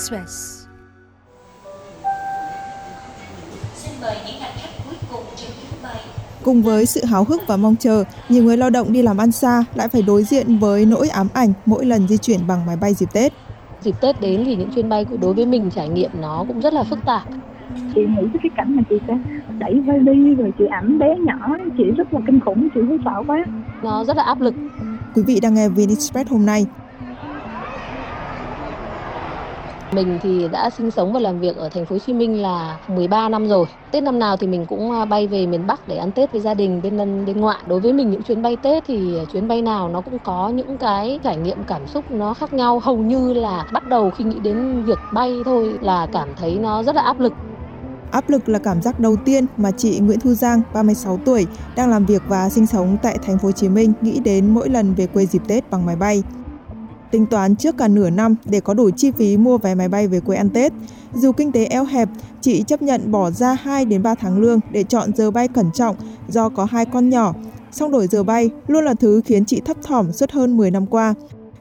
Express. Xin mời những hành khách cuối cùng trên chuyến bay Cùng với sự háo hức và mong chờ, nhiều người lao động đi làm ăn xa lại phải đối diện với nỗi ám ảnh mỗi lần di chuyển bằng máy bay dịp Tết. Dịp Tết đến thì những chuyến bay đối với mình trải nghiệm nó cũng rất là phức tạp. chị nghĩ tới cái cảnh mà chị sẽ đẩy vali rồi chị ẵm bé nhỏ chị rất là kinh khủng chị thấy sợ quá Nó rất là áp lực. Quý vị đang nghe VN Express hôm nay. Mình thì đã sinh sống và làm việc ở thành phố Hồ Chí Minh là 13 năm rồi. Tết năm nào thì mình cũng à, bay về miền Bắc để ăn Tết với gia đình bên, bên ngoại. Đối với mình những chuyến bay Tết thì chuyến bay nào nó cũng có những cái trải nghiệm cảm xúc nó khác nhau. Hầu như là bắt đầu khi nghĩ đến việc bay thôi là cảm thấy nó rất là áp lực. Áp lực là cảm giác đầu tiên mà chị Nguyễn Thu Giang, 36 tuổi, đang làm việc và sinh sống tại thành phố Hồ Chí Minh nghĩ đến mỗi lần về quê dịp Tết bằng máy bay. Tính toán trước cả nửa năm để có đủ chi phí mua vé máy bay về quê ăn Tết. Dù kinh tế eo hẹp, chị chấp nhận bỏ ra 2 đến 3 tháng lương để chọn giờ bay cẩn trọng do có hai con nhỏ. Song đổi giờ bay luôn là thứ khiến chị thấp thỏm suốt hơn 10 năm qua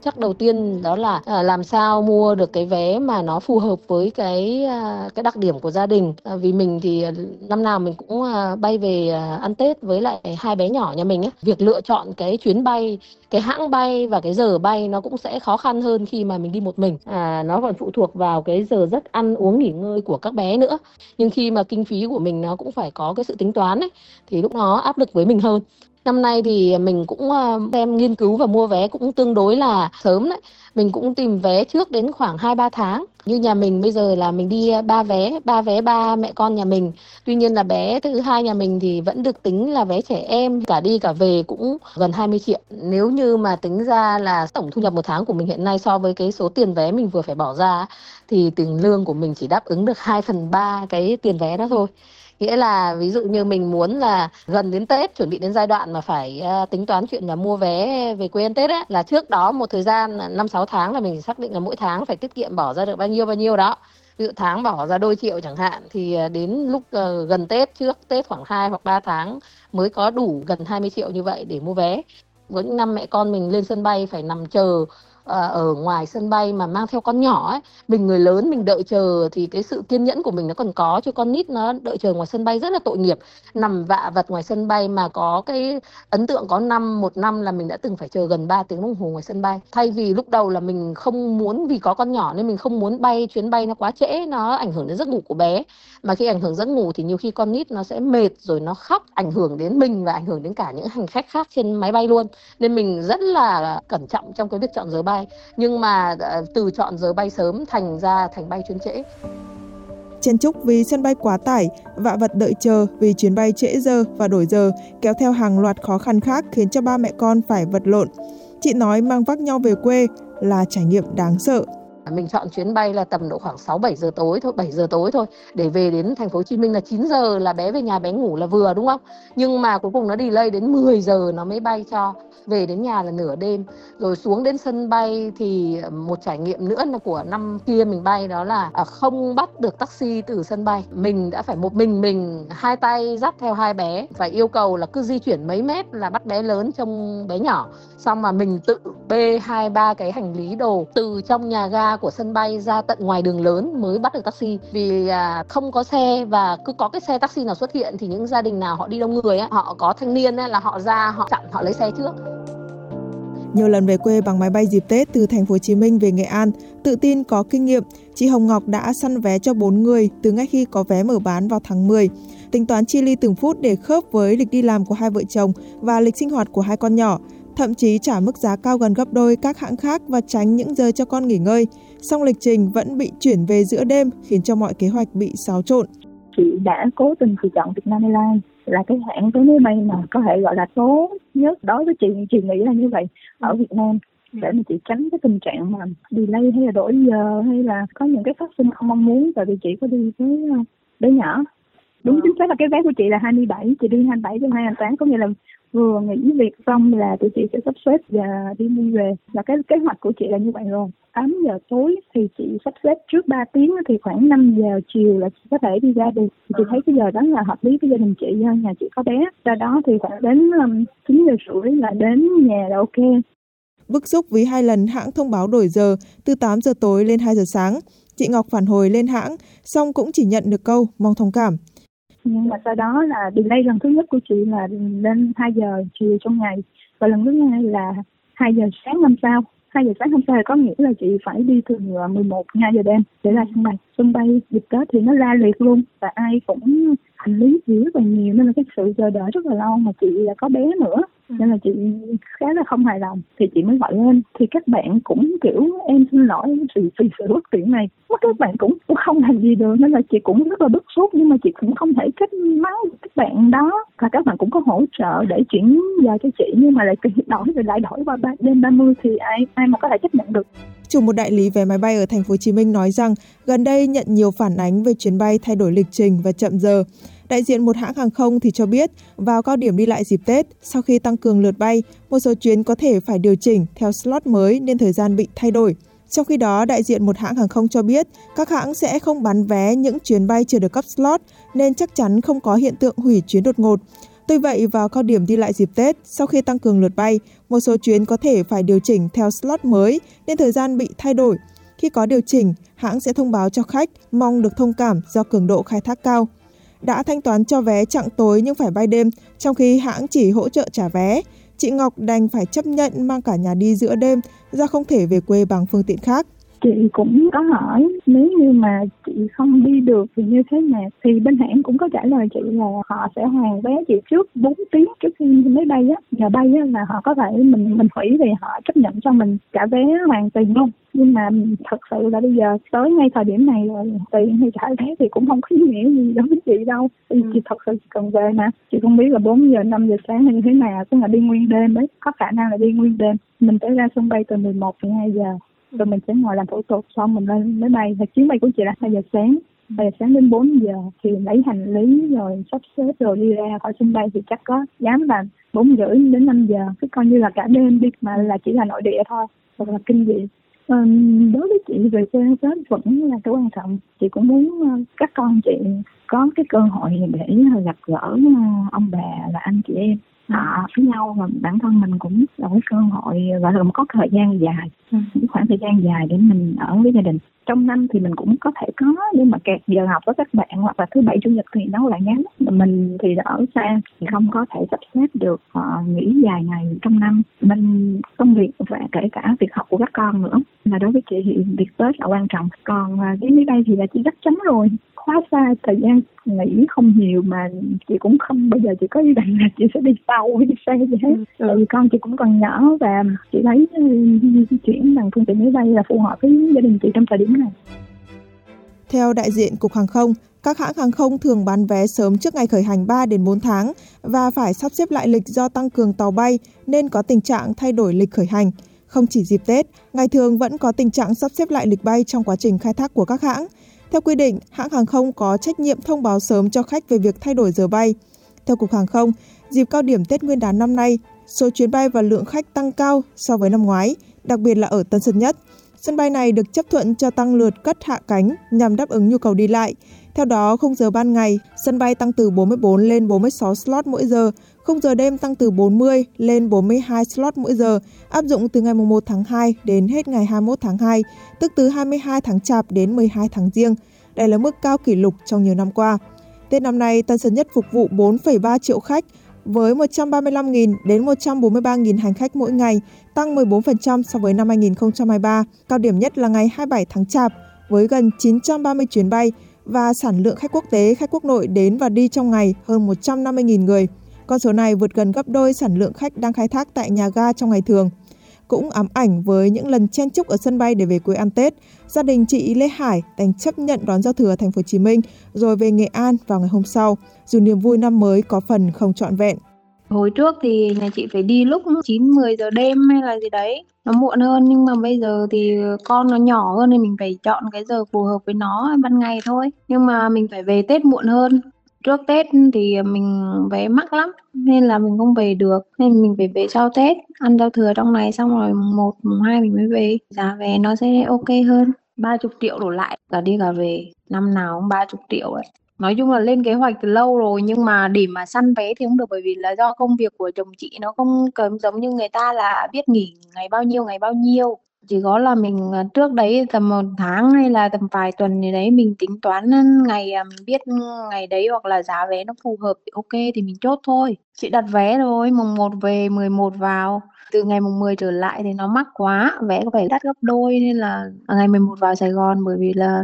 chắc đầu tiên đó là à, làm sao mua được cái vé mà nó phù hợp với cái à, cái đặc điểm của gia đình. À, vì mình thì à, năm nào mình cũng à, bay về à, ăn Tết với lại hai bé nhỏ nhà mình ấy việc lựa chọn cái chuyến bay cái hãng bay và cái giờ bay nó cũng sẽ khó khăn hơn khi mà mình đi một mình. À, nó còn phụ thuộc vào cái giờ giấc ăn uống nghỉ ngơi của các bé nữa. Nhưng khi mà kinh phí của mình nó cũng phải có cái sự tính toán ấy thì lúc nó áp lực với mình hơn. Năm nay thì mình cũng ờ, đem nghiên cứu và mua vé cũng tương đối là sớm đấy. Mình cũng tìm vé trước đến khoảng 2-3 tháng. Như nhà mình bây giờ là mình đi ờ, ba vé, ba vé ba mẹ con nhà mình. Tuy nhiên là bé thứ hai nhà mình thì vẫn được tính là vé trẻ em, cả đi cả về cũng gần 20 triệu. Nếu như mà tính ra là tổng thu nhập một tháng của mình hiện nay so với cái số tiền vé mình vừa phải bỏ ra thì tiền lương của mình chỉ đáp ứng được 2 phần 3 cái tiền vé đó thôi nghĩa là ví dụ như mình muốn là gần đến Tết, chuẩn bị đến giai đoạn mà phải ờ, tính toán chuyện là mua vé về quê ăn Tết ấy là trước đó một thời gian năm, sáu tháng là mình xác định là mỗi tháng phải tiết kiệm bỏ ra được bao nhiêu bao nhiêu đó. Ví dụ tháng bỏ ra đôi triệu chẳng hạn, thì ờ, đến lúc ờ, gần Tết, trước Tết khoảng 2 hoặc 3 tháng mới có đủ gần 20 triệu như vậy để mua vé. Với những năm mẹ con mình lên sân bay phải nằm chờ À, ở ngoài sân bay mà mang theo con nhỏ ấy, mình người lớn mình đợi chờ thì cái sự kiên nhẫn của mình nó còn có, chứ con nít nó đợi chờ ngoài sân bay rất là tội nghiệp. Nằm vạ vật ngoài sân bay mà có cái ấn tượng có năm, một năm là mình đã từng phải chờ gần 3 tiếng đồng hồ ngoài sân bay. Thay vì lúc đầu là mình không muốn vì có con nhỏ nên mình không muốn bay, chuyến bay nó quá trễ, nó ảnh hưởng đến giấc ngủ của bé. Mà khi ảnh hưởng giấc ngủ thì nhiều khi con nít nó sẽ mệt rồi nó khóc, ảnh hưởng đến mình và ảnh hưởng đến cả những hành khách khác trên máy bay luôn. Nên mình rất là cẩn trọng trong cái việc chọn giờ bay nhưng mà ờ, từ chọn giờ bay sớm thành ra thành bay chuyến trễ Chen chúc vì sân bay quá tải, vạ vật đợi chờ vì chuyến bay trễ giờ và đổi giờ, kéo theo hàng loạt khó khăn khác khiến cho ba mẹ con phải vật lộn. Chị nói mang vác nhau về quê là trải nghiệm đáng sợ. À, mình chọn chuyến bay là tầm độ khoảng 6 7 giờ tối thôi, 7 giờ tối thôi. Để về đến thành phố Hồ Chí Minh là 9 giờ là bé về nhà bé ngủ là vừa đúng không? Nhưng mà cuối cùng nó delay đến 10 giờ nó mới bay cho về đến nhà là nửa đêm. Rồi xuống đến sân bay thì ờ, một trải nghiệm nữa là của năm kia mình bay đó là à, không bắt được taxi từ sân bay. Mình đã phải một mình mình hai tay dắt theo hai bé phải yêu cầu là cứ di chuyển mấy mét là bắt bé lớn trong bé nhỏ. Xong mà mình tự bê hai ba cái hành lý đồ từ trong nhà ga của sân bay ra tận ngoài đường lớn mới bắt được taxi. Vì à, không có xe và cứ có cái xe taxi nào xuất hiện thì những gia đình nào họ đi đông người ấy, họ có thanh niên ấy, là họ ra họ chặn họ lấy xe trước. Nhiều lần về quê bằng máy bay dịp Tết từ thành phố Hồ Chí Minh về Nghệ An, tự tin có kinh nghiệm, chị Hồng Ngọc đã săn vé cho 4 người từ ngay khi có vé mở bán vào tháng 10. Tính toán chi ly từng phút để khớp với lịch đi làm của hai vợ chồng và lịch sinh hoạt của hai con nhỏ, thậm chí trả mức giá cao gần gấp đôi các hãng khác và tránh những giờ cho con nghỉ ngơi. Song lịch trình vẫn bị chuyển về giữa đêm khiến cho mọi kế hoạch bị xáo trộn. Chị đã cố tình lựa chọn Vietnam Airlines là cái hãng vé máy bay mà có thể gọi là tốt nhất đối với chị chị nghĩ là như vậy ở Việt Nam để mà chị tránh cái tình trạng mà delay hay là đổi giờ hay là có những cái phát sinh không mong muốn tại vì chị có đi với bé nhỏ đúng chính xác là cái vé của chị là 27 chị đi 27 cho 28 có nghĩa là vừa nghỉ việc xong là tụi chị sẽ sắp xếp và đi đi về. Và cái kế hoạch của chị là như vậy rồi. 8 giờ tối thì chị sắp xếp trước 3 tiếng thì khoảng 5 giờ chiều là chị có thể đi ra được. Chị thấy cái giờ đó là hợp lý với gia đình chị nhà chị có bé. Do đó thì khoảng đến um, 9 giờ rưỡi là đến nhà là ok Bức xúc vì hai lần hãng thông báo đổi giờ từ 8 giờ tối lên 2 giờ sáng, Chị Ngọc phản hồi lên hãng, song cũng chỉ nhận được câu mong thông cảm. Nhưng mà sau đó là delay lần thứ nhất của chị là lên 2 giờ chiều trong ngày. Và lần thứ hai là 2 giờ sáng hôm sau. 2 giờ sáng hôm sau có nghĩa là chị phải đi từ ờ, 11 2 giờ đêm để ra sân bay. Sân bay dịp Tết thì nó la liệt luôn và ai cũng hành lý dữ và nhiều, nên là cái sự chờ đợi rất là lâu mà chị là có bé nữa nên là chị khá là không hài lòng. Thì chị mới gọi lên. Thì các bạn cũng kiểu em xin lỗi vì vì sự bất tiện này. Mà các bạn cũng, cũng không làm gì được. Nên là chị cũng rất là bức xúc. Nhưng mà chị cũng không thể trách mắng các bạn đó. Và các bạn cũng có hỗ trợ để chuyển giờ cho chị. Nhưng mà lại đổi rồi lại đổi vào đêm 30 thì ai ai mà có thể chấp nhận được. Chủ một đại lý vé máy bay ở thành phố Hồ Chí Minh nói rằng gần đây nhận nhiều phản ánh về chuyến bay thay đổi lịch trình và chậm giờ. Đại diện một hãng hàng không thì cho biết, vào cao điểm đi lại dịp Tết, sau khi tăng cường lượt bay, một số chuyến có thể phải điều chỉnh theo slot mới nên thời gian bị thay đổi. Trong khi đó, đại diện một hãng hàng không cho biết các hãng sẽ không bán vé những chuyến bay chưa được cấp slot nên chắc chắn không có hiện tượng hủy chuyến đột ngột. Tuy vậy, vào cao điểm đi lại dịp Tết, sau khi tăng cường lượt bay, một số chuyến có thể phải điều chỉnh theo slot mới nên thời gian bị thay đổi. Khi có điều chỉnh, hãng sẽ thông báo cho khách mong được thông cảm do cường độ khai thác cao đã thanh toán cho vé chặng tối nhưng phải bay đêm, trong khi hãng chỉ hỗ trợ trả vé. Chị Ngọc đành phải chấp nhận mang cả nhà đi giữa đêm do không thể về quê bằng phương tiện khác chị cũng có hỏi nếu như mà chị không đi được thì như thế nào? Thì bên hãng cũng có trả lời chị là họ sẽ hoàn vé chị trước 4 tiếng trước khi máy bay á. Giờ bay á là họ có thể mình mình hủy thì họ chấp nhận cho mình trả vé hoàn tiền luôn. Nhưng mà thật sự là bây giờ tới ngay thời điểm này rồi tiền hay trả vé thì cũng không có ý nghĩa gì đối với chị đâu. Vì ừ. chị thật sự cần về mà. Chị không biết là 4 giờ 5 giờ sáng hay như thế nào tức là đi nguyên đêm đấy có khả năng là đi nguyên đêm. Mình sẽ ra sân bay từ 11 12 giờ rồi mình sẽ ngồi làm thủ tục xong mình lên máy bay. Và chuyến bay của chị là hai giờ sáng. Hai giờ sáng đến 4 giờ thì lấy hành lý rồi sắp xếp rồi đi ra khỏi sân bay. Thì chắc có dám là bốn rưỡi đến 5 giờ. Cứ coi như là cả đêm đi mà là chỉ là nội địa thôi hoặc là kinh dị. Ừ, đối với chị về quê Tết vẫn là cái quan trọng. Chị cũng muốn ờ, các con chị có cái cơ hội để ờ, gặp gỡ ờ, ông bà và anh chị em họ với nhau và bản thân mình cũng là cái cơ hội gọi là có thời gian dài ừ. khoảng thời gian dài để mình ở với gia đình. Trong năm thì mình cũng có thể có nhưng mà kẹt giờ học với các bạn hoặc là thứ bảy chủ nhật thì nó lại ngắn. Mình thì ở xa thì không có thể sắp xếp được họ nghỉ dài ngày trong năm. Mình công việc và kể cả việc học của các con nữa. Là đối với chị thì việc tết là quan trọng. Còn cái máy bay thì là chị chắc chắn rồi quá xa thời gian nghỉ không nhiều mà chị cũng không bao giờ chị có ý định là chị sẽ đi tàu hay đi xe gì hết ừ. tại vì con chị cũng còn nhỏ và chị thấy ừ, di chuyển bằng phương tiện máy bay là phù hợp với gia đình chị trong thời điểm này theo đại diện Cục Hàng không, các hãng hàng không thường bán vé sớm trước ngày khởi hành 3 đến 4 tháng và phải sắp xếp lại lịch do tăng cường tàu bay nên có tình trạng thay đổi lịch khởi hành. Không chỉ dịp Tết, ngày thường vẫn có tình trạng sắp xếp lại lịch bay trong quá trình khai thác của các hãng. Theo quy định, hãng hàng không có trách nhiệm thông báo sớm cho khách về việc thay đổi giờ bay. Theo Cục Hàng không, dịp cao điểm Tết Nguyên đán năm nay, số chuyến bay và lượng khách tăng cao so với năm ngoái, đặc biệt là ở Tân Sơn Nhất. Sân bay này được chấp thuận cho tăng lượt cất hạ cánh nhằm đáp ứng nhu cầu đi lại. Theo đó, khung giờ ban ngày, sân bay tăng từ 44 lên 46 slot mỗi giờ, khung giờ đêm tăng từ 40 lên 42 slot mỗi giờ, áp dụng từ ngày 1 tháng 2 đến hết ngày 21 tháng 2, tức từ 22 tháng Chạp đến 12 tháng Giêng. Đây là mức cao kỷ lục trong nhiều năm qua. Tết năm nay, Tân Sơn Nhất phục vụ 4,3 triệu khách, với 135.000 đến 143.000 hành khách mỗi ngày, tăng 14% so với năm 2023. Cao điểm nhất là ngày 27 tháng Chạp với gần 930 chuyến bay và sản lượng khách quốc tế, khách quốc nội đến và đi trong ngày hơn 150.000 người. Con số này vượt gần gấp đôi sản lượng khách đang khai thác tại nhà ga trong ngày thường. Cũng ám ảnh với những lần chen chúc ở sân bay để về quê ăn Tết, gia đình chị Lê Hải đành chấp nhận đón giao thừa thành phố Hồ Chí Minh rồi về Nghệ An vào ngày hôm sau, dù niềm vui năm mới có phần không trọn vẹn. Hồi trước thì nhà chị phải đi lúc 9 10 giờ đêm hay là gì đấy, nó muộn hơn, nhưng mà bây giờ thì con nó nhỏ hơn nên mình phải chọn cái giờ phù hợp với nó ban ngày thôi. Nhưng mà mình phải về Tết muộn hơn. Trước Tết thì mình vé mắc lắm, nên là mình không về được. Nên mình phải về sau Tết, ăn giao thừa trong này, xong rồi một, mùng hai mình mới về. Giá vé nó sẽ ok hơn. Ba chục triệu đổ lại, cả đi cả về. Năm nào cũng ba chục triệu ấy nói chung là lên kế hoạch từ lâu rồi nhưng mà để mà săn vé thì không được bởi vì là do công việc của chồng chị nó không cấm giống như người ta là biết nghỉ ngày bao nhiêu ngày bao nhiêu Chỉ có là mình, à, trước đấy tầm một tháng hay là tầm vài tuần gì đấy mình tính toán ngày, à, mình biết ngày đấy hoặc là giá vé nó phù hợp thì ok thì mình chốt thôi. Chị đặt vé rồi, mùng 1 về, 11 vào, từ ngày mùng 10 trở lại thì nó mắc quá, vé có vẻ đắt gấp đôi nên là, à, ngày 11 vào Sài Gòn bởi vì là,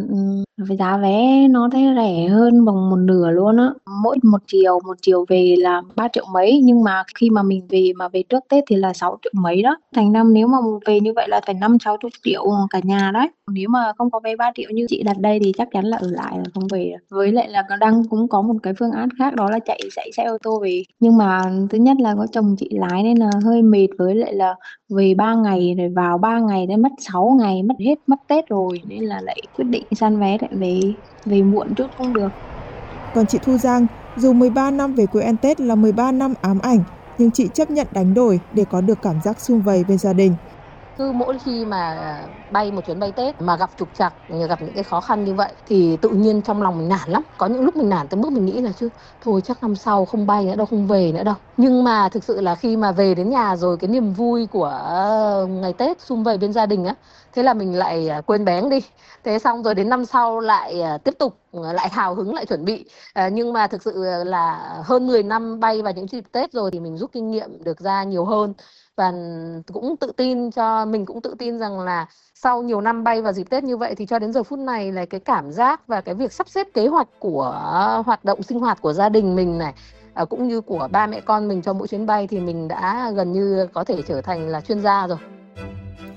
với giá vé nó thấy rẻ hơn bằng một nửa luôn á. Mỗi một chiều, một chiều về là 3 triệu mấy, nhưng mà khi mà mình về mà về trước Tết thì là 6 triệu mấy đó. Thành năm nếu mà về như vậy là phải 5-60 triệu cả nhà đấy. Nếu mà không có vé 3 triệu như chị đặt đây thì chắc chắn là ở lại là không về. Với lại là đang cũng có một cái phương án khác đó là chạy chạy xe ô tô về. Nhưng mà thứ nhất là có chồng chị lái nên là hơi mệt, với lại là về 3 ngày rồi vào 3 ngày đấy mất 6 ngày, mất hết mất Tết rồi nên là lại quyết định săn vé lại về, về muộn chút không được. Còn chị Thu Giang, dù 13 năm về quê ăn Tết là 13 năm ám ảnh, nhưng chị chấp nhận đánh đổi để có được cảm giác sum vầy bên gia đình. Cứ mỗi khi mà bay một chuyến bay Tết mà gặp trục trặc, gặp những cái khó khăn như vậy thì tự nhiên trong lòng mình nản lắm. Có những lúc mình nản tới mức mình nghĩ là chứ thôi chắc năm sau không bay nữa đâu, không về nữa đâu. Nhưng mà thực sự là khi mà về đến nhà rồi cái niềm vui của ngày Tết xung vầy bên gia đình á, thế là mình lại à, quên bén đi. Thế xong rồi đến năm sau lại à, tiếp tục à, lại hào hứng lại chuẩn bị. À, nhưng mà thực sự là hơn 10 năm bay vào những dịp Tết rồi thì mình rút kinh nghiệm được ra nhiều hơn và cũng tự tin cho mình cũng tự tin rằng là sau nhiều năm bay vào dịp Tết như vậy thì cho đến giờ phút này là cái cảm giác và cái việc sắp xếp kế hoạch của hoạt động sinh hoạt của gia đình mình này à, cũng như của ba mẹ con mình cho mỗi chuyến bay thì mình đã gần như có thể trở thành là chuyên gia rồi.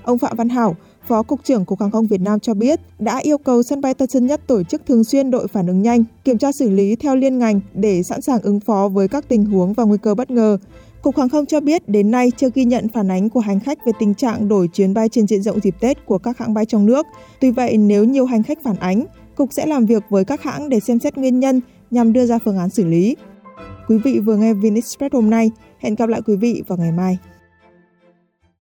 Ông Phạm Văn Hảo, Phó Cục trưởng Cục Hàng không Việt Nam cho biết đã yêu cầu sân bay Tân Sơn Nhất tổ chức thường xuyên đội phản ứng nhanh, kiểm tra xử lý theo liên ngành để sẵn sàng ứng phó với các tình huống và nguy cơ bất ngờ. Cục Hàng không cho biết đến nay chưa ghi nhận phản ánh của hành khách về tình trạng đổi chuyến bay trên diện rộng dịp Tết của các hãng bay trong nước. Tuy vậy, nếu nhiều hành khách phản ánh, Cục sẽ làm việc với các hãng để xem xét nguyên nhân nhằm đưa ra phương án xử lý. Quý vị vừa nghe VinExpress hôm nay. Hẹn gặp lại quý vị vào ngày mai.